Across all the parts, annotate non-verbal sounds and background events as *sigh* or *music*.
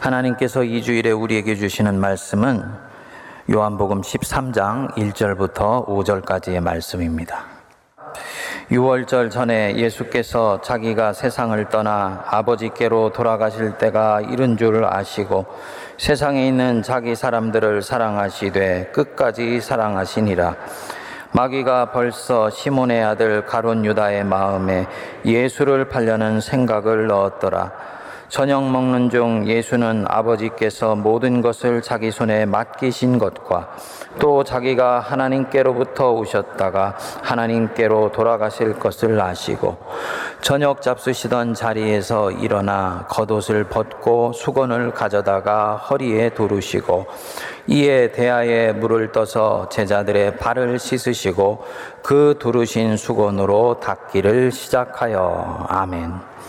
하나님께서 이 주일에 우리에게 주시는 말씀은 요한복음 13장 1절부터 5절까지의 말씀입니다. 6월절 전에 예수께서 자기가 세상을 떠나 아버지께로 돌아가실 때가 이른 줄 아시고 세상에 있는 자기 사람들을 사랑하시되 끝까지 사랑하시니라. 마귀가 벌써 시몬의 아들 가론 유다의 마음에 예수를 팔려는 생각을 넣었더라. 저녁 먹는 중 예수는 아버지께서 모든 것을 자기 손에 맡기신 것과 또 자기가 하나님께로부터 오셨다가 하나님께로 돌아가실 것을 아시고 저녁 잡수시던 자리에서 일어나 겉옷을 벗고 수건을 가져다가 허리에 두르시고 이에 대하에 물을 떠서 제자들의 발을 씻으시고 그 두르신 수건으로 닦기를 시작하여 아멘.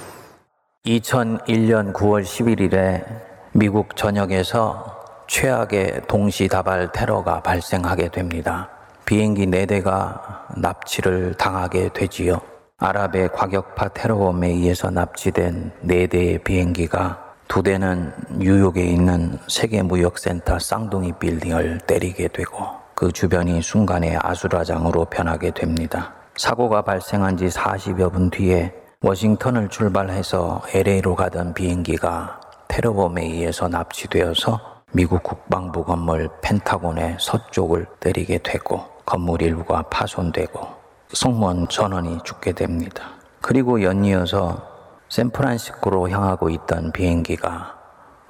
2001년 9월 11일에 미국 전역에서 최악의 동시다발 테러가 발생하게 됩니다. 비행기 4대가 납치를 당하게 되지요. 아랍의 과격파 테러범에 의해서 납치된 4대의 비행기가 두 대는 뉴욕에 있는 세계무역센터 쌍둥이 빌딩을 때리게 되고 그 주변이 순간에 아수라장으로 변하게 됩니다. 사고가 발생한 지 40여 분 뒤에 워싱턴을 출발해서 LA로 가던 비행기가 테러범에 의해서 납치되어서 미국 국방부 건물 펜타곤의 서쪽을 때리게 되고 건물 일부가 파손되고 승무원 전원이 죽게 됩니다. 그리고 연이어서 샌프란시스코로 향하고 있던 비행기가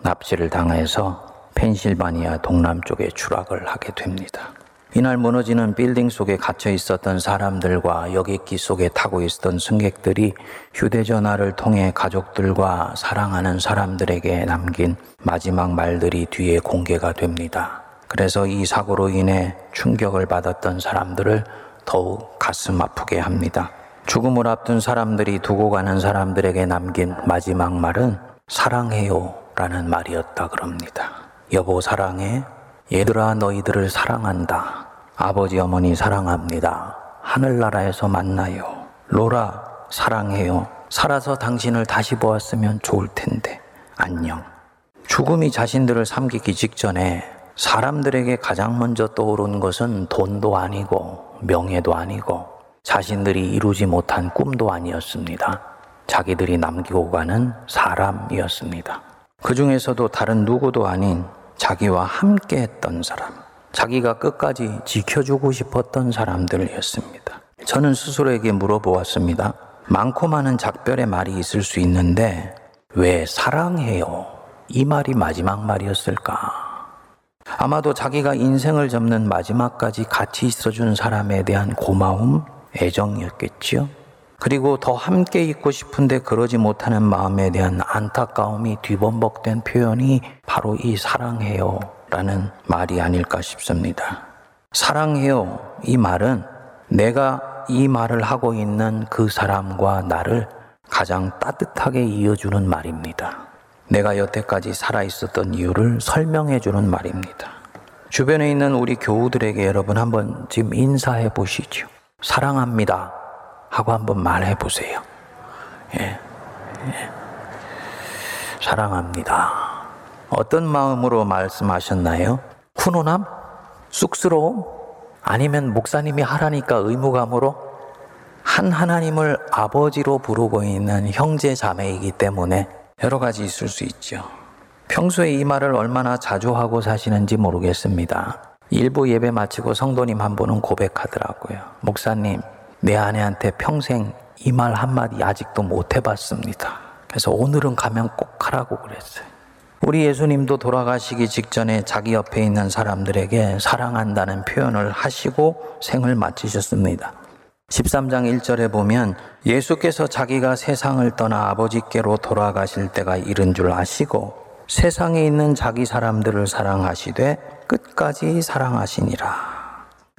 납치를 당해서 펜실바니아 동남쪽에 추락을 하게 됩니다. 이날 무너지는 빌딩 속에 갇혀 있었던 사람들과 여객기 속에 타고 있었던 승객들이 휴대전화를 통해 가족들과 사랑하는 사람들에게 남긴 마지막 말들이 뒤에 공개가 됩니다. 그래서 이 사고로 인해 충격을 받았던 사람들을 더욱 가슴 아프게 합니다. 죽음을 앞둔 사람들이 두고 가는 사람들에게 남긴 마지막 말은 사랑해요 라는 말이었다 그럽니다. 여보 사랑해? 얘들아 너희들을 사랑한다. 아버지 어머니 사랑합니다. 하늘나라에서 만나요. 로라 사랑해요. 살아서 당신을 다시 보았으면 좋을 텐데. 안녕. 죽음이 자신들을 삼키기 직전에 사람들에게 가장 먼저 떠오른 것은 돈도 아니고 명예도 아니고 자신들이 이루지 못한 꿈도 아니었습니다. 자기들이 남기고 가는 사람이었습니다. 그 중에서도 다른 누구도 아닌 자기와 함께 했던 사람, 자기가 끝까지 지켜주고 싶었던 사람들이었습니다. 저는 스스로에게 물어보았습니다. 많고 많은 작별의 말이 있을 수 있는데 왜 사랑해요? 이 말이 마지막 말이었을까? 아마도 자기가 인생을 접는 마지막까지 같이 있어준 사람에 대한 고마움, 애정이었겠지요. 그리고 더 함께 있고 싶은데 그러지 못하는 마음에 대한 안타까움이 뒤범벅된 표현이 바로 이 사랑해요 라는 말이 아닐까 싶습니다. 사랑해요 이 말은 내가 이 말을 하고 있는 그 사람과 나를 가장 따뜻하게 이어주는 말입니다. 내가 여태까지 살아 있었던 이유를 설명해 주는 말입니다. 주변에 있는 우리 교우들에게 여러분 한번 지금 인사해 보시죠. 사랑합니다. 하고 한번 말해 보세요. 예. 예. 사랑합니다. 어떤 마음으로 말씀하셨나요? 훈훈함? 쑥스러움? 아니면 목사님이 하라니까 의무감으로 한 하나님을 아버지로 부르고 있는 형제 자매이기 때문에 여러 가지 있을 수 있죠. 평소에 이 말을 얼마나 자주 하고 사시는지 모르겠습니다. 일부 예배 마치고 성도님 한 분은 고백하더라고요. 목사님, 내 아내한테 평생 이 말 한마디 아직도 못 해봤습니다. 그래서 오늘은 가면 꼭 하라고 그랬어요. 우리 예수님도 돌아가시기 직전에 자기 옆에 있는 사람들에게 사랑한다는 표현을 하시고 생을 마치셨습니다. 13장 1절에 보면 예수께서 자기가 세상을 떠나 아버지께로 돌아가실 때가 이른 줄 아시고 세상에 있는 자기 사람들을 사랑하시되 끝까지 사랑하시니라.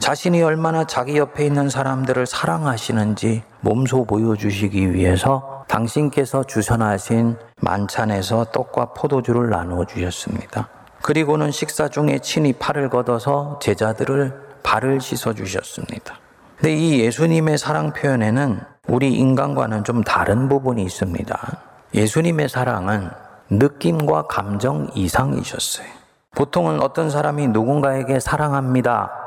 자신이 얼마나 자기 옆에 있는 사람들을 사랑하시는지 몸소 보여주시기 위해서 당신께서 주선하신 만찬에서 떡과 포도주를 나누어 주셨습니다. 그리고는 식사 중에 친히 팔을 걷어서 제자들을 발을 씻어 주셨습니다. 근데 이 예수님의 사랑 표현에는 우리 인간과는 좀 다른 부분이 있습니다. 예수님의 사랑은 느낌과 감정 이상이셨어요. 보통은 어떤 사람이 누군가에게 사랑합니다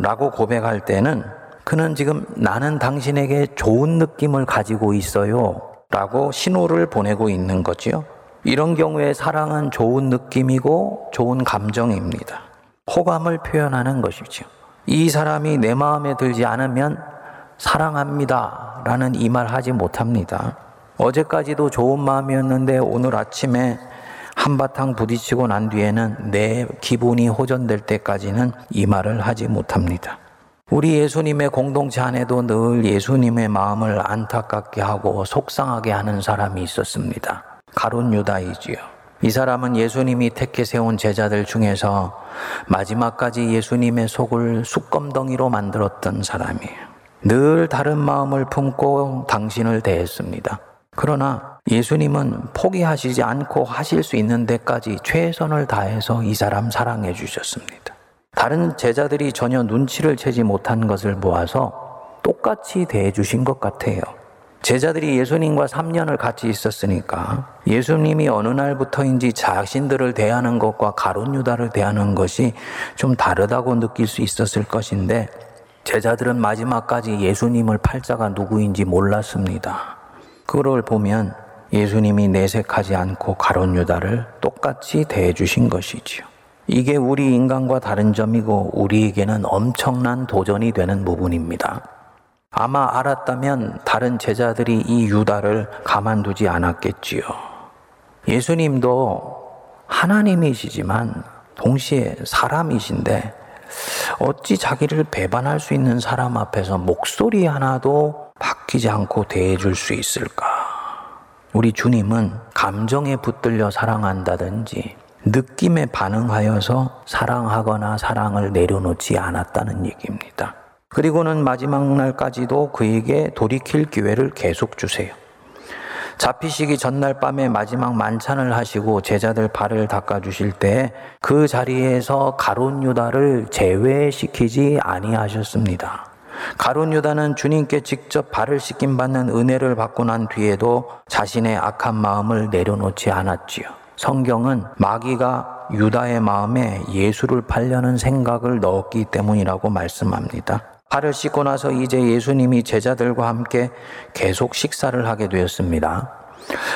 라고 고백할 때는 그는 지금 나는 당신에게 좋은 느낌을 가지고 있어요 라고 신호를 보내고 있는 거지요. 이런 경우에 사랑은 좋은 느낌이고 좋은 감정입니다. 호감을 표현하는 것이죠. 이 사람이 내 마음에 들지 않으면 사랑합니다 라는 이 말 하지 못합니다. 어제까지도 좋은 마음이었는데 오늘 아침에 한바탕 부딪히고 난 뒤에는 내 기분이 호전될 때까지는 이 말을 하지 못합니다. 우리 예수님의 공동체 안에도 늘 예수님의 마음을 안타깝게 하고 속상하게 하는 사람이 있었습니다. 가론 유다이지요. 이 사람은 예수님이 택해 세운 제자들 중에서 마지막까지 예수님의 속을 쑥검덩이로 만들었던 사람이에요. 늘 다른 마음을 품고 당신을 대했습니다. 그러나 예수님은 포기하시지 않고 하실 수 있는 데까지 최선을 다해서 이 사람 사랑해 주셨습니다. 다른 제자들이 전혀 눈치를 채지 못한 것을 모아서 똑같이 대해 주신 것 같아요. 제자들이 예수님과 3년을 같이 있었으니까 예수님이 어느 날부터인지 자신들을 대하는 것과 가론 유다를 대하는 것이 좀 다르다고 느낄 수 있었을 것인데 제자들은 마지막까지 예수님을 팔자가 누구인지 몰랐습니다. 그걸 보면 예수님이 내색하지 않고 가론 유다를 똑같이 대해 주신 것이지요. 이게 우리 인간과 다른 점이고 우리에게는 엄청난 도전이 되는 부분입니다. 아마 알았다면 다른 제자들이 이 유다를 가만두지 않았겠지요. 예수님도 하나님이시지만 동시에 사람이신데 어찌 자기를 배반할 수 있는 사람 앞에서 목소리 하나도 바뀌지 않고 대해줄 수 있을까? 우리 주님은 감정에 붙들려 사랑한다든지 느낌에 반응하여서 사랑하거나 사랑을 내려놓지 않았다는 얘기입니다. 그리고는 마지막 날까지도 그에게 돌이킬 기회를 계속 주세요. 잡히시기 전날 밤에 마지막 만찬을 하시고 제자들 발을 닦아 주실 때 그 자리에서 가론 유다를 제외시키지 아니하셨습니다. 가론 유다는 주님께 직접 발을 씻김 받는 은혜를 받고 난 뒤에도 자신의 악한 마음을 내려놓지 않았지요. 성경은 마귀가 유다의 마음에 예수를 팔려는 생각을 넣었기 때문이라고 말씀합니다. 발을 씻고 나서 이제 예수님이 제자들과 함께 계속 식사를 하게 되었습니다.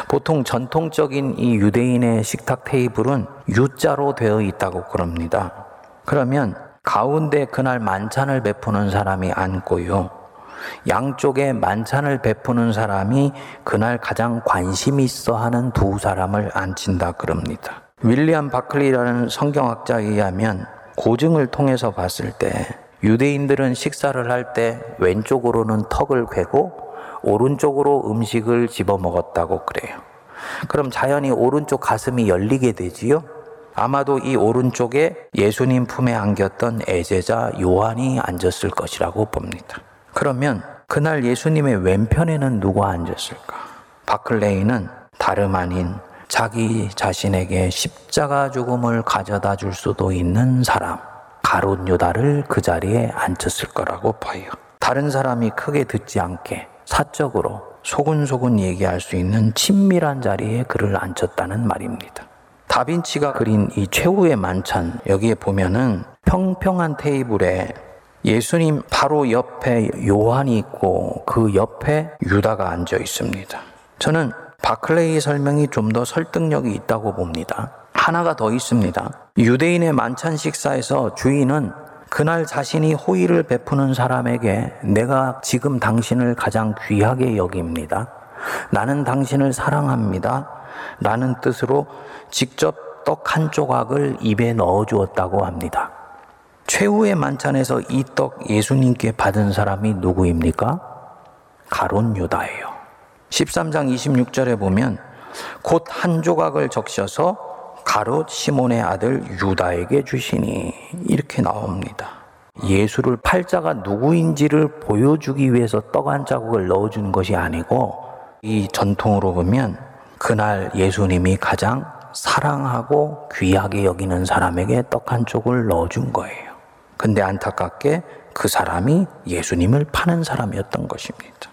보통 전통적인 이 유대인의 식탁 테이블은 U자로 되어 있다고 그럽니다. 그러면 가운데 그날 만찬을 베푸는 사람이 앉고요. 양쪽에 만찬을 베푸는 사람이 그날 가장 관심 있어 하는 두 사람을 앉힌다 그럽니다. 윌리엄 바클리라는 성경학자에 의하면 고증을 통해서 봤을 때 유대인들은 식사를 할 때 왼쪽으로는 턱을 괴고 오른쪽으로 음식을 집어 먹었다고 그래요. 그럼 자연히 오른쪽 가슴이 열리게 되지요? 아마도 이 오른쪽에 예수님 품에 안겼던 애제자 요한이 앉았을 것이라고 봅니다. 그러면 그날 예수님의 왼편에는 누가 앉았을까? 바클레이는 다름 아닌 자기 자신에게 십자가 죽음을 가져다 줄 수도 있는 사람, 가롯 유다를 그 자리에 앉혔을 거라고 봐요. 다른 사람이 크게 듣지 않게 사적으로 소근소근 얘기할 수 있는 친밀한 자리에 그를 앉혔다는 말입니다. 다빈치가 그린 이 최후의 만찬 여기에 보면은 평평한 테이블에 예수님 바로 옆에 요한이 있고 그 옆에 유다가 앉아 있습니다. 저는 바클레이 설명이 좀 더 설득력이 있다고 봅니다. 하나가 더 있습니다. 유대인의 만찬 식사에서 주인은 그날 자신이 호의를 베푸는 사람에게 내가 지금 당신을 가장 귀하게 여깁니다. 나는 당신을 사랑합니다. 라는 뜻으로 직접 떡 한 조각을 입에 넣어 주었다고 합니다. 최후의 만찬에서 이 떡 예수님께 받은 사람이 누구입니까? 가론 유다예요. 13장 26절에 보면 곧 한 조각을 적셔서 가롯 시몬의 아들 유다에게 주시니 이렇게 나옵니다. 예수를 팔자가 누구인지를 보여주기 위해서 떡 한 자국을 넣어준 것이 아니고 이 전통으로 보면 그날 예수님이 가장 사랑하고 귀하게 여기는 사람에게 떡 한 쪽을 넣어준 거예요. 근데 안타깝게 그 사람이 예수님을 파는 사람이었던 것입니다.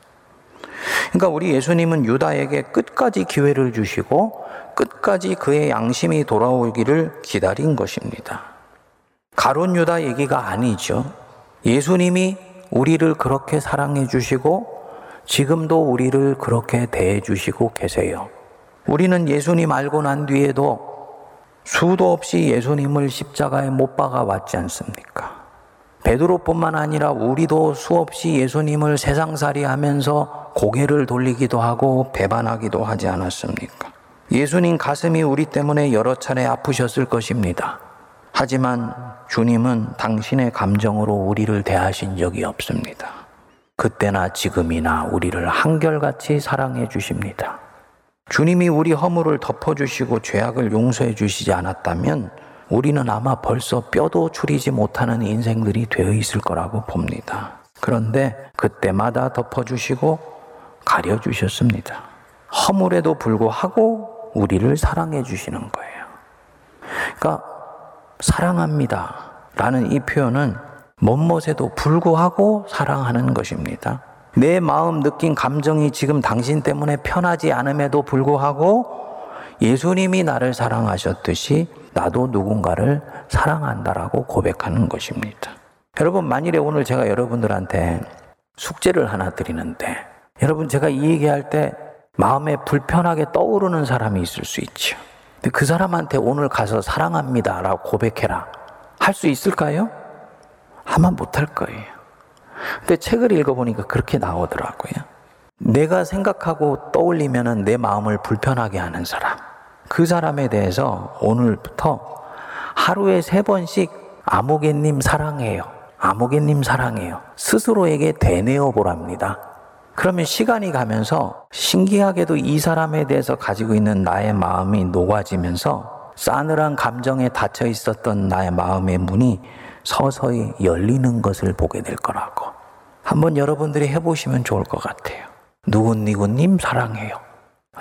그러니까 우리 예수님은 유다에게 끝까지 기회를 주시고 끝까지 그의 양심이 돌아오기를 기다린 것입니다. 가론 유다 얘기가 아니죠. 예수님이 우리를 그렇게 사랑해 주시고 지금도 우리를 그렇게 대해 주시고 계세요. 우리는 예수님 알고 난 뒤에도 수도 없이 예수님을 십자가에 못 박아 왔지 않습니까? 베드로뿐만 아니라 우리도 수없이 예수님을 세상살이 하면서 고개를 돌리기도 하고 배반하기도 하지 않았습니까? 예수님 가슴이 우리 때문에 여러 차례 아프셨을 것입니다. 하지만 주님은 당신의 감정으로 우리를 대하신 적이 없습니다. 그때나 지금이나 우리를 한결같이 사랑해 주십니다. 주님이 우리 허물을 덮어주시고 죄악을 용서해 주시지 않았다면 우리는 아마 벌써 뼈도 추리지 못하는 인생들이 되어 있을 거라고 봅니다. 그런데 그때마다 덮어주시고 가려주셨습니다. 허물에도 불구하고 우리를 사랑해 주시는 거예요. 그러니까 사랑합니다. 라는 이 표현은 멋멋에도 불구하고 사랑하는 것입니다. 내 마음 느낀 감정이 지금 당신 때문에 편하지 않음에도 불구하고 예수님이 나를 사랑하셨듯이 나도 누군가를 사랑한다라고 고백하는 것입니다. 여러분, 만일에 오늘 제가 여러분들한테 숙제를 하나 드리는데, 여러분, 제가 이 얘기할 때 마음에 불편하게 떠오르는 사람이 있을 수 있죠. 근데 그 사람한테 오늘 가서 사랑합니다. 라고 고백해라. 할 수 있을까요? 아마 못할 거예요. 근데 책을 읽어보니까 그렇게 나오더라고요. 내가 생각하고 떠올리면 내 마음을 불편하게 하는 사람. 그 사람에 대해서 오늘부터 하루에 세 번씩 아무개님 사랑해요. 아무개님 사랑해요. 스스로에게 대내어 보랍니다. 그러면 시간이 가면서 신기하게도 이 사람에 대해서 가지고 있는 나의 마음이 녹아지면서 싸늘한 감정에 닫혀 있었던 나의 마음의 문이 서서히 열리는 것을 보게 될 거라고. 한번 여러분들이 해보시면 좋을 것 같아요. 누군니군님 사랑해요.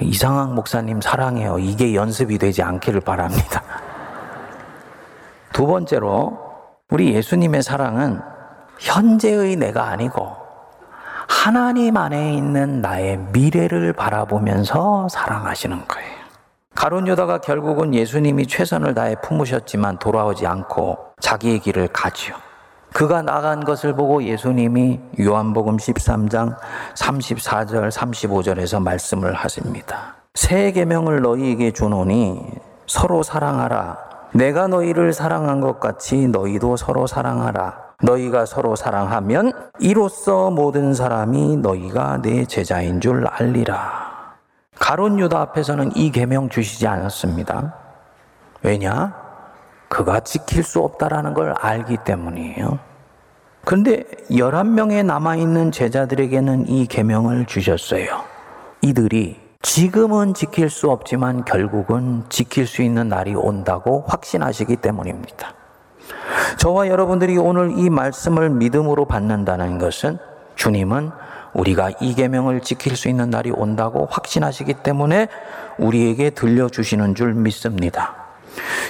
이상학 목사님 사랑해요. 이게 연습이 되지 않기를 바랍니다. *laughs* 두 번째로, 우리 예수님의 사랑은 현재의 내가 아니고 하나님 안에 있는 나의 미래를 바라보면서 사랑하시는 거예요. 가론 유다가 결국은 예수님이 최선을 다해 품으셨지만 돌아오지 않고 자기의 길을 가지요. 그가 나간 것을 보고 예수님이 요한복음 13장 34절 35절에서 말씀을 하십니다. 새 계명을 너희에게 주노니 서로 사랑하라. 내가 너희를 사랑한 것 같이 너희도 서로 사랑하라. 너희가 서로 사랑하면 이로써 모든 사람이 너희가 내 제자인 줄 알리라. 가론 유다 앞에서는 이 계명 주시지 않았습니다. 왜냐? 그가 지킬 수 없다라는 걸 알기 때문이에요. 그런데 11명의 남아 있는 제자들에게는 이 계명을 주셨어요. 이들이 지금은 지킬 수 없지만 결국은 지킬 수 있는 날이 온다고 확신하시기 때문입니다. 저와 여러분들이 오늘 이 말씀을 믿음으로 받는다는 것은 주님은 우리가 이 계명을 지킬 수 있는 날이 온다고 확신하시기 때문에 우리에게 들려주시는 줄 믿습니다.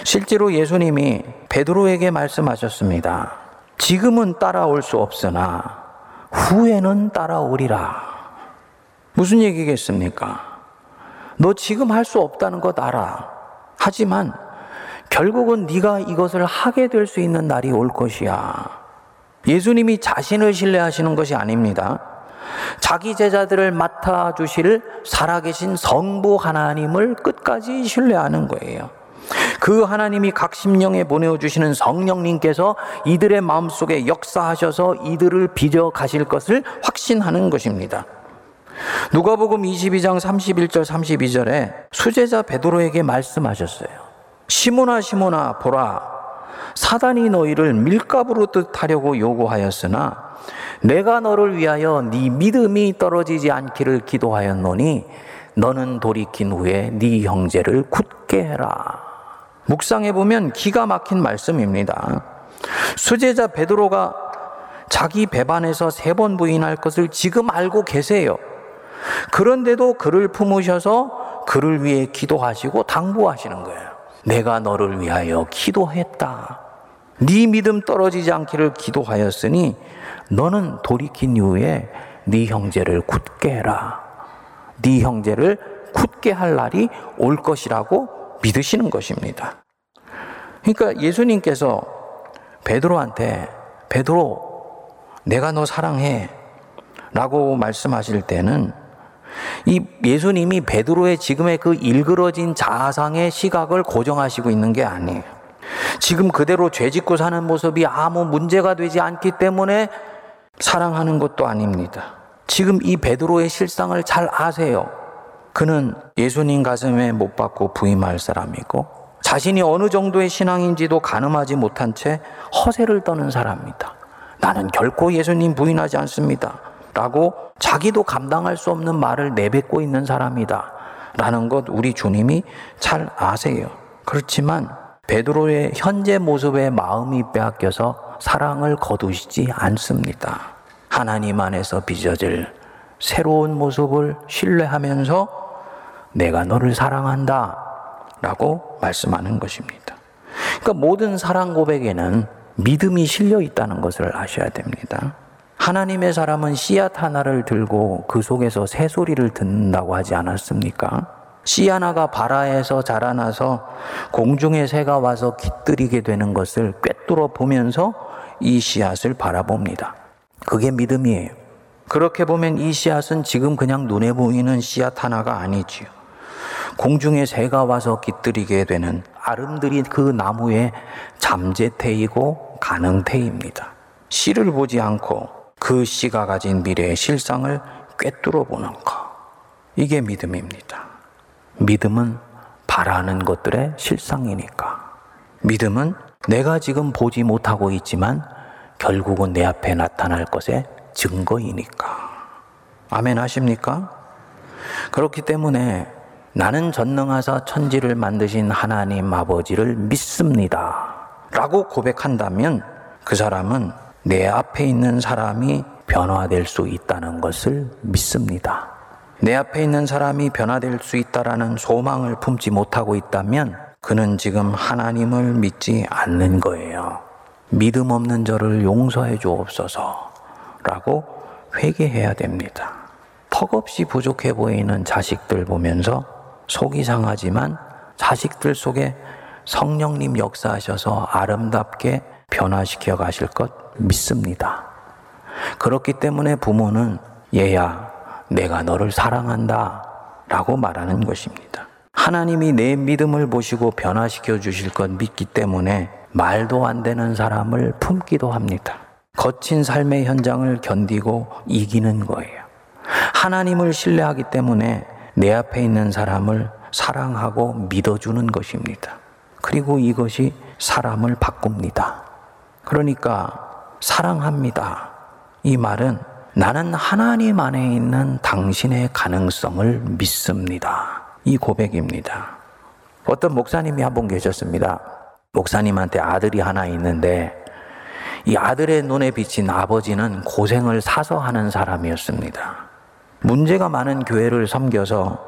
실제로 예수님이 베드로에게 말씀하셨습니다. 지금은 따라올 수 없으나 후에는 따라오리라. 무슨 얘기겠습니까? 너 지금 할 수 없다는 것 알아. 하지만 결국은 네가 이것을 하게 될 수 있는 날이 올 것이야. 예수님이 자신을 신뢰하시는 것이 아닙니다. 자기 제자들을 맡아 주실 살아계신 성부 하나님을 끝까지 신뢰하는 거예요. 그 하나님이 각 심령에 보내주시는 성령님께서 이들의 마음속에 역사하셔서 이들을 빚어 가실 것을 확신하는 것입니다. 누가복음 22장 31절 32절에 수제자 베드로에게 말씀하셨어요. 시모나 시모나 보라 사단이 너희를 밀가부로 뜻하려고 요구하였으나 내가 너를 위하여 네 믿음이 떨어지지 않기를 기도하였노니 너는 돌이킨 후에 네 형제를 굳게 해라. 묵상해 보면 기가 막힌 말씀입니다. 수제자 베드로가 자기 배반에서 세 번 부인할 것을 지금 알고 계세요. 그런데도 그를 품으셔서 그를 위해 기도하시고 당부하시는 거예요. 내가 너를 위하여 기도했다. 네 믿음 떨어지지 않기를 기도하였으니 너는 돌이킨 이후에 네 형제를 굳게 해라. 네 형제를 굳게 할 날이 올 것이라고 믿으시는 것입니다. 그러니까 예수님께서 베드로한테 베드로 내가 너 사랑해 라고 말씀하실 때는 이 예수님이 베드로의 지금의 그 일그러진 자상의 시각을 고정하시고 있는 게 아니에요. 지금 그대로 죄 짓고 사는 모습이 아무 문제가 되지 않기 때문에 사랑하는 것도 아닙니다. 지금 이 베드로의 실상을 잘 아세요. 그는 예수님 가슴에 못 박고 부임할 사람이고 자신이 어느 정도의 신앙인지도 가늠하지 못한 채 허세를 떠는 사람입니다. 나는 결코 예수님 부인하지 않습니다. 라고 자기도 감당할 수 없는 말을 내뱉고 있는 사람이다. 라는 것 우리 주님이 잘 아세요. 그렇지만 베드로의 현재 모습에 마음이 빼앗겨서 사랑을 거두시지 않습니다. 하나님 안에서 빚어질 새로운 모습을 신뢰하면서 내가 너를 사랑한다. 라고 말씀하는 것입니다. 그러니까 모든 사랑 고백에는 믿음이 실려 있다는 것을 아셔야 됩니다. 하나님의 사람은 씨앗 하나를 들고 그 속에서 새소리를 듣는다고 하지 않았습니까? 씨 하나가 바라에서 자라나서 공중의 새가 와서 깃들이게 되는 것을 꿰뚫어 보면서 이 씨앗을 바라봅니다. 그게 믿음이에요. 그렇게 보면 이 씨앗은 지금 그냥 눈에 보이는 씨앗 하나가 아니지요. 공중의 새가 와서 깃들이게 되는 아름드리 그 나무의 잠재태이고 가능태입니다. 씨를 보지 않고 그 씨가 가진 미래의 실상을 꿰뚫어 보는 것. 이게 믿음입니다. 믿음은 바라는 것들의 실상이니까. 믿음은 내가 지금 보지 못하고 있지만 결국은 내 앞에 나타날 것의 증거이니까. 아멘 하십니까? 그렇기 때문에 나는 전능하사 천지를 만드신 하나님 아버지를 믿습니다. 라고 고백한다면 그 사람은 내 앞에 있는 사람이 변화될 수 있다는 것을 믿습니다. 내 앞에 있는 사람이 변화될 수 있다라는 소망을 품지 못하고 있다면 그는 지금 하나님을 믿지 않는 거예요. 믿음 없는 저를 용서해 주옵소서 라고 회개해야 됩니다. 턱없이 부족해 보이는 자식들 보면서 속이 상하지만 자식들 속에 성령님 역사하셔서 아름답게 변화시켜 가실 것 믿습니다. 그렇기 때문에 부모는 얘야, 내가 너를 사랑한다. 라고 말하는 것입니다. 하나님이 내 믿음을 보시고 변화시켜 주실 것 믿기 때문에 말도 안 되는 사람을 품기도 합니다. 거친 삶의 현장을 견디고 이기는 거예요. 하나님을 신뢰하기 때문에 내 앞에 있는 사람을 사랑하고 믿어주는 것입니다. 그리고 이것이 사람을 바꿉니다. 그러니까 사랑합니다. 이 말은 나는 하나님 안에 있는 당신의 가능성을 믿습니다. 이 고백입니다. 어떤 목사님이 한 분 계셨습니다. 목사님한테 아들이 하나 있는데 이 아들의 눈에 비친 아버지는 고생을 사서 하는 사람이었습니다. 문제가 많은 교회를 섬겨서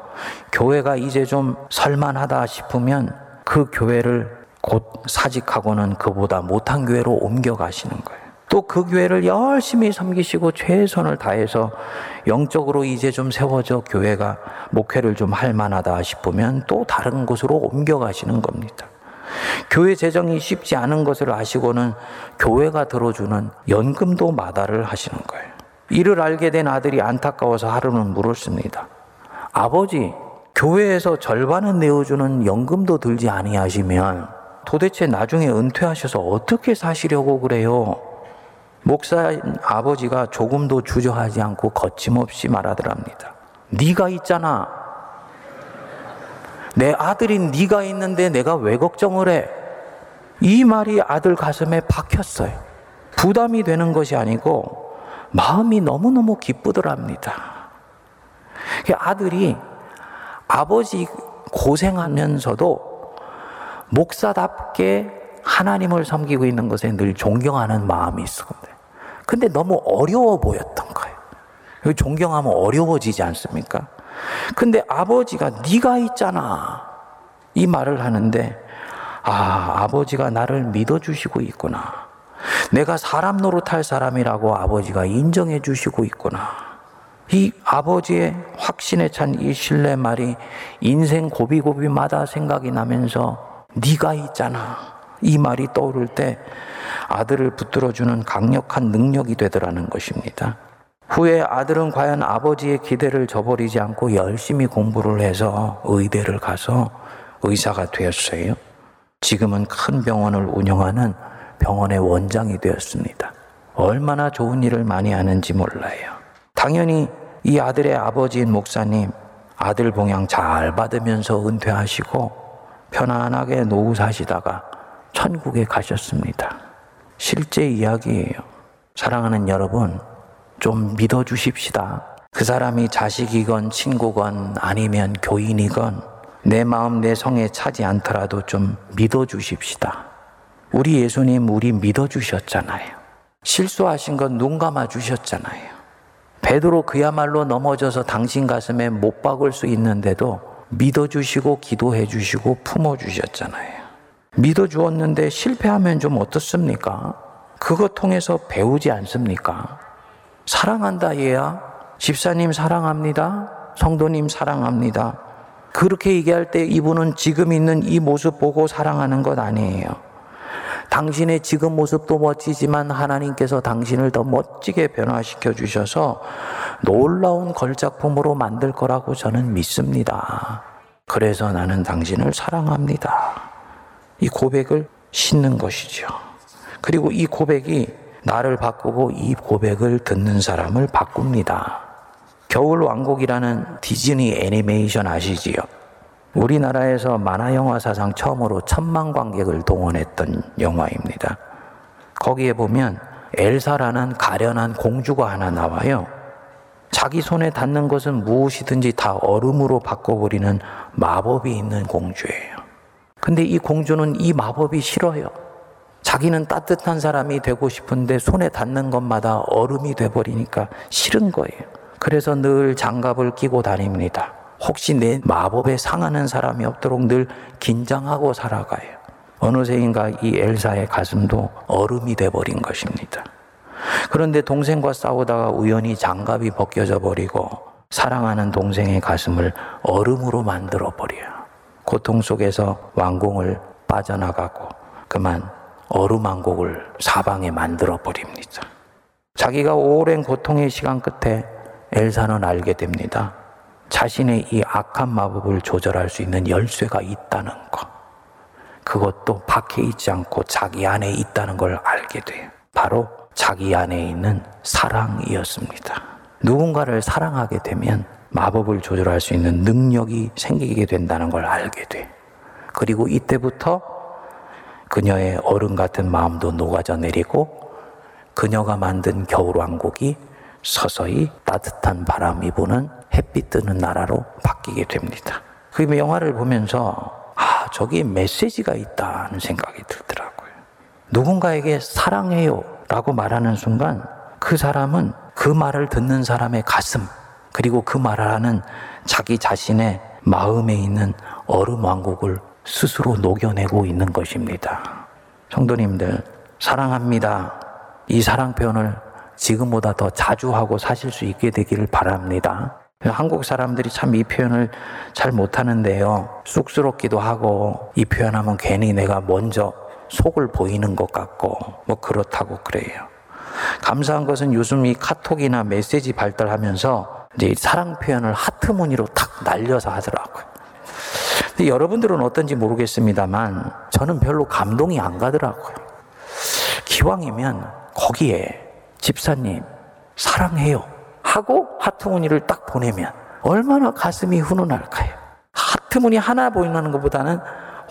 교회가 이제 좀 설만하다 싶으면 그 교회를 곧 사직하고는 그보다 못한 교회로 옮겨가시는 거예요. 또 그 교회를 열심히 섬기시고 최선을 다해서 영적으로 이제 좀 세워져 교회가 목회를 좀 할 만하다 싶으면 또 다른 곳으로 옮겨가시는 겁니다. 교회 재정이 쉽지 않은 것을 아시고는 교회가 들어주는 연금도 마다를 하시는 거예요. 이를 알게 된 아들이 안타까워서 하루는 물었습니다. 아버지, 교회에서 절반은 내어주는 연금도 들지 아니하시면 도대체 나중에 은퇴하셔서 어떻게 사시려고 그래요? 목사인 아버지가 조금도 주저하지 않고 거침없이 말하더랍니다. 네가 있잖아. 내 아들인 네가 있는데 내가 왜 걱정을 해? 이 말이 아들 가슴에 박혔어요. 부담이 되는 것이 아니고 마음이 너무너무 기쁘더랍니다. 아들이 아버지 고생하면서도 목사답게 하나님을 섬기고 있는 것에 늘 존경하는 마음이 있었는데 근데 너무 어려워 보였던 거예요. 존경하면 어려워지지 않습니까? 근데 아버지가 네가 있잖아. 이 말을 하는데 아, 아버지가 나를 믿어 주시고 있구나. 내가 사람 노릇할 사람이라고 아버지가 인정해 주시고 있구나. 이 아버지의 확신에 찬 이 신뢰 말이 인생 고비고비마다 생각이 나면서 네가 있잖아. 이 말이 떠오를 때 아들을 붙들어주는 강력한 능력이 되더라는 것입니다. 후에 아들은 과연 아버지의 기대를 저버리지 않고 열심히 공부를 해서 의대를 가서 의사가 되었어요. 지금은 큰 병원을 운영하는 병원의 원장이 되었습니다. 얼마나 좋은 일을 많이 하는지 몰라요. 당연히 이 아들의 아버지인 목사님 아들 봉양 잘 받으면서 은퇴하시고 편안하게 노후 사시다가 천국에 가셨습니다. 실제 이야기예요. 사랑하는 여러분, 좀 믿어 주십시다. 그 사람이 자식이건 친구건 아니면 교인이건 내 마음 내 성에 차지 않더라도 좀 믿어 주십시다. 우리 예수님 우리 믿어 주셨잖아요. 실수하신 건 눈 감아 주셨잖아요. 베드로 그야말로 넘어져서 당신 가슴에 못 박을 수 있는데도 믿어 주시고 기도해 주시고 품어 주셨잖아요. 믿어 주었는데 실패하면 좀 어떻습니까? 그것 통해서 배우지 않습니까? 사랑한다 얘야. 집사님 사랑합니다. 성도님 사랑합니다. 그렇게 얘기할 때 이분은 지금 있는 이 모습 보고 사랑하는 것 아니에요. 당신의 지금 모습도 멋지지만 하나님께서 당신을 더 멋지게 변화시켜 주셔서 놀라운 걸작품으로 만들 거라고 저는 믿습니다. 그래서 나는 당신을 사랑합니다. 이 고백을 신는 것이죠. 그리고 이 고백이 나를 바꾸고 이 고백을 듣는 사람을 바꿉니다. 겨울 왕국이라는 디즈니 애니메이션 아시지요? 우리나라에서 만화 영화 사상 처음으로 천만 관객을 동원했던 영화입니다. 거기에 보면 엘사라는 가련한 공주가 하나 나와요. 자기 손에 닿는 것은 무엇이든지 다 얼음으로 바꿔버리는 마법이 있는 공주예요. 근데 이 공주는 이 마법이 싫어요. 자기는 따뜻한 사람이 되고 싶은데 손에 닿는 것마다 얼음이 돼버리니까 싫은 거예요. 그래서 늘 장갑을 끼고 다닙니다. 혹시 내 마법에 상하는 사람이 없도록 늘 긴장하고 살아가요. 어느새인가 이 엘사의 가슴도 얼음이 돼버린 것입니다. 그런데 동생과 싸우다가 우연히 장갑이 벗겨져 버리고 사랑하는 동생의 가슴을 얼음으로 만들어 버려요. 고통 속에서 왕궁을 빠져나가고 그만 왕국을 사방에 만들어 버립니다. 자기가 오랜 고통의 시간 끝에 엘사는 알게 됩니다. 자신의 이 악한 마법을 조절할 수 있는 열쇠가 있다는 것. 그것도 밖에 있지 않고 자기 안에 있다는 걸 알게 돼요. 바로 자기 안에 있는 사랑이었습니다. 누군가를 사랑하게 되면 마법을 조절할 수 있는 능력이 생기게 된다는 걸 알게 돼. 그리고 이때부터 그녀의 어른 같은 마음도 녹아져 내리고 그녀가 만든 겨울왕국이 서서히 따뜻한 바람이 부는 햇빛 뜨는 나라로 바뀌게 됩니다. 그 영화를 보면서 아, 저기 메시지가 있다는 생각이 들더라고요. 누군가에게 사랑해요 라고 말하는 순간 그 사람은 그 말을 듣는 사람의 가슴, 그리고 그 말을 하는 자기 자신의 마음에 있는 얼음 왕국을 스스로 녹여내고 있는 것입니다. 성도님들, 사랑합니다. 이 사랑 표현을 지금보다 더 자주 하고 사실 수 있게 되기를 바랍니다. 한국 사람들이 참 이 표현을 잘 못하는데요. 쑥스럽기도 하고 이 표현하면 괜히 내가 먼저 속을 보이는 것 같고 뭐 그렇다고 그래요. 감사한 것은 요즘 이 카톡이나 메시지 발달하면서 이제 사랑 표현을 하트 무늬로 탁 날려서 하더라고요. 근데 여러분들은 어떤지 모르겠습니다만 저는 별로 감동이 안 가더라고요. 기왕이면 거기에 집사님 사랑해요 하고 하트 무늬를 딱 보내면 얼마나 가슴이 훈훈할까요? 하트 무늬 하나 보이는 것보다는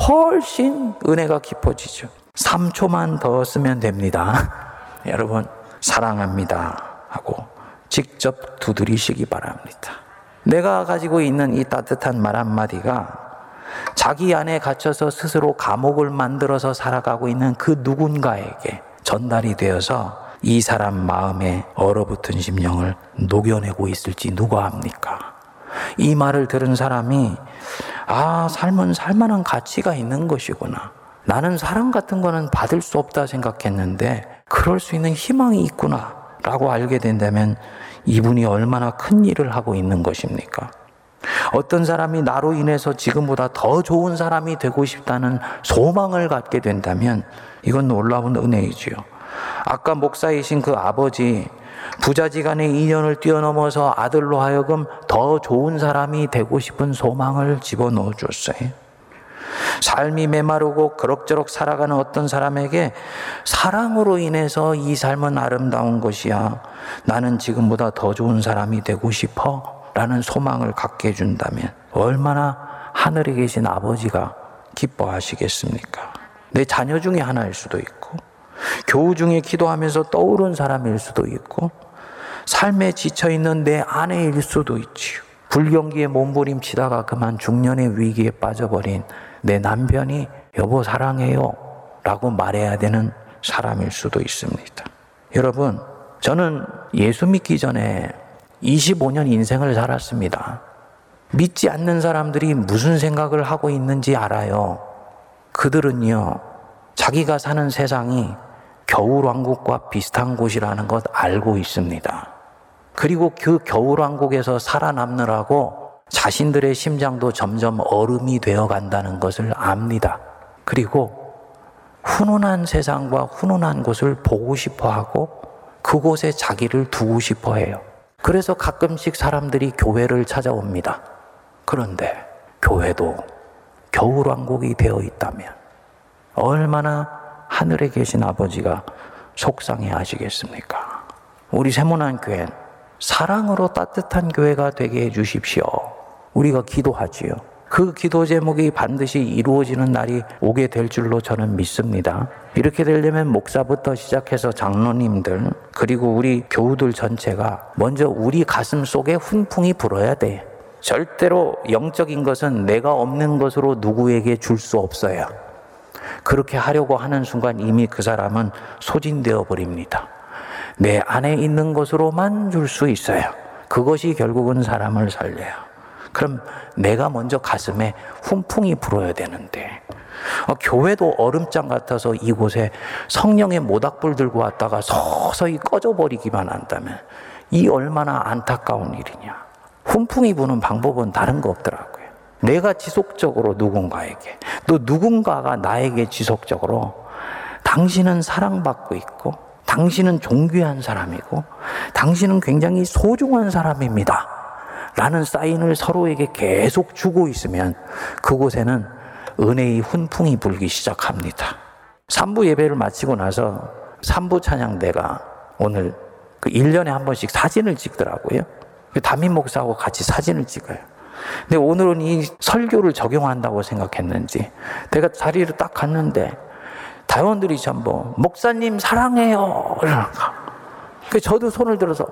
훨씬 은혜가 깊어지죠. 3초만 더 쓰면 됩니다. *laughs* 여러분 사랑합니다 하고 직접 두드리시기 바랍니다. 내가 가지고 있는 이 따뜻한 말 한마디가 자기 안에 갇혀서 스스로 감옥을 만들어서 살아가고 있는 그 누군가에게 전달이 되어서 이 사람 마음에 얼어붙은 심령을 녹여내고 있을지 누가 합니까? 이 말을 들은 사람이 아, 삶은 살만한 가치가 있는 것이구나. 나는 사랑 같은 거는 받을 수 없다 생각했는데 그럴 수 있는 희망이 있구나. 라고 알게 된다면 이분이 얼마나 큰 일을 하고 있는 것입니까? 어떤 사람이 나로 인해서 지금보다 더 좋은 사람이 되고 싶다는 소망을 갖게 된다면 이건 놀라운 은혜이지요. 아까 목사이신 그 아버지 부자지간의 인연을 뛰어넘어서 아들로 하여금 더 좋은 사람이 되고 싶은 소망을 집어넣어 줬어요. 삶이 메마르고 그럭저럭 살아가는 어떤 사람에게 사랑으로 인해서 이 삶은 아름다운 것이야. 나는 지금보다 더 좋은 사람이 되고 싶어. 라는 소망을 갖게 해준다면 얼마나 하늘에 계신 아버지가 기뻐하시겠습니까? 내 자녀 중에 하나일 수도 있고, 교우 중에 기도하면서 떠오른 사람일 수도 있고, 삶에 지쳐있는 내 아내일 수도 있지요. 불경기에 몸부림치다가 그만 중년의 위기에 빠져버린 내 남편이 여보 사랑해요 라고 말해야 되는 사람일 수도 있습니다. 여러분, 저는 예수 믿기 전에 25년 인생을 살았습니다. 믿지 않는 사람들이 무슨 생각을 하고 있는지 알아요. 그들은요, 자기가 사는 세상이 겨울왕국과 비슷한 곳이라는 것 알고 있습니다. 그리고 그 겨울왕국에서 살아남느라고 자신들의 심장도 점점 얼음이 되어 간다는 것을 압니다. 그리고 훈훈한 세상과 훈훈한 곳을 보고 싶어 하고 그곳에 자기를 두고 싶어 해요. 그래서 가끔씩 사람들이 교회를 찾아옵니다. 그런데 교회도 겨울왕국이 되어 있다면 얼마나 하늘에 계신 아버지가 속상해 하시겠습니까? 우리 세모난 교회는 사랑으로 따뜻한 교회가 되게 해 주십시오. 우리가 기도하지요. 그 기도 제목이 반드시 이루어지는 날이 오게 될 줄로 저는 믿습니다. 이렇게 되려면 목사부터 시작해서 장로님들, 그리고 우리 교우들 전체가 먼저 우리 가슴 속에 훈풍이 불어야 돼. 절대로 영적인 것은 내가 없는 것으로 누구에게 줄 수 없어요. 그렇게 하려고 하는 순간 이미 그 사람은 소진되어 버립니다. 내 안에 있는 것으로만 줄 수 있어요. 그것이 결국은 사람을 살려요. 그럼 내가 먼저 가슴에 훈풍이 불어야 되는데, 어, 교회도 얼음장 같아서 이곳에 성령의 모닥불 들고 왔다가 서서히 꺼져버리기만 한다면, 이 얼마나 안타까운 일이냐. 훈풍이 부는 방법은 다른 거 없더라고요. 내가 지속적으로 누군가에게, 또 누군가가 나에게 지속적으로 당신은 사랑받고 있고, 당신은 존귀한 사람이고, 당신은 굉장히 소중한 사람입니다. 라는 사인을 서로에게 계속 주고 있으면 그곳에는 은혜의 훈풍이 불기 시작합니다. 3부 예배를 마치고 나서 3부 찬양대가 오늘 그 1년에 한 번씩 사진을 찍더라고요. 그 담임 목사하고 같이 사진을 찍어요. 근데 오늘은 이 설교를 적용한다고 생각했는지 내가 자리를 딱 갔는데 다원들이 전부 목사님 사랑해요. 그 저도 손을 들어서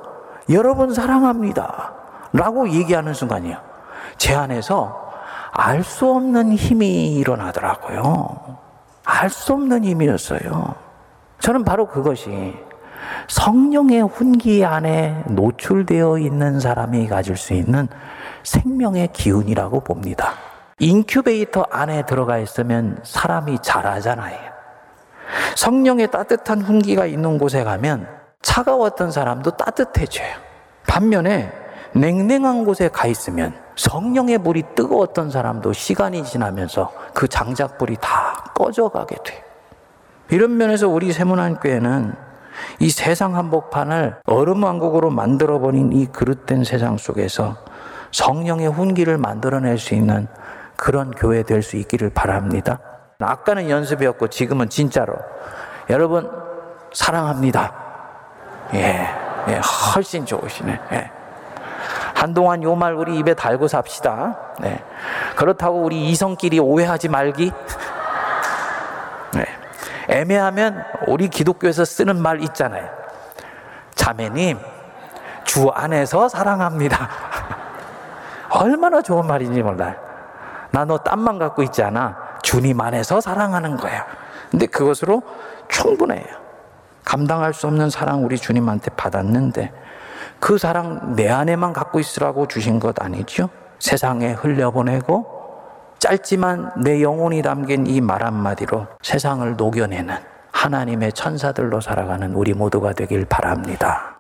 여러분 사랑합니다. 라고 얘기하는 순간이에요. 제 안에서 알 수 없는 힘이 일어나더라고요. 알 수 없는 힘이었어요. 저는 바로 그것이 성령의 훈기 안에 노출되어 있는 사람이 가질 수 있는 생명의 기운이라고 봅니다. 인큐베이터 안에 들어가 있으면 사람이 자라잖아요. 성령의 따뜻한 훈기가 있는 곳에 가면 차가웠던 사람도 따뜻해져요. 반면에 냉랭한 곳에 가 있으면 성령의 불이 뜨거웠던 사람도 시간이 지나면서 그 장작불이 다 꺼져가게 돼. 이런 면에서 우리 세문안 교회는 이 세상 한복판을 얼음 왕국으로 만들어버린 이 그릇된 세상 속에서 성령의 훈기를 만들어낼 수 있는 그런 교회 될 수 있기를 바랍니다. 아까는 연습이었고 지금은 진짜로 여러분 사랑합니다. 예, 예 훨씬 좋으시네. 예. 한동안 요 말 우리 입에 달고 삽시다. 네. 그렇다고 우리 이성끼리 오해하지 말기. 네. 애매하면 우리 기독교에서 쓰는 말 있잖아요. 자매님, 주 안에서 사랑합니다. *laughs* 얼마나 좋은 말인지 몰라요. 나 너 땀만 갖고 있지 않아. 주님 안에서 사랑하는 거야. 근데 그것으로 충분해요. 감당할 수 없는 사랑 우리 주님한테 받았는데 그 사랑 내 안에만 갖고 있으라고 주신 것 아니죠? 세상에 흘려보내고 짧지만 내 영혼이 담긴 이 말 한마디로 세상을 녹여내는 하나님의 천사들로 살아가는 우리 모두가 되길 바랍니다.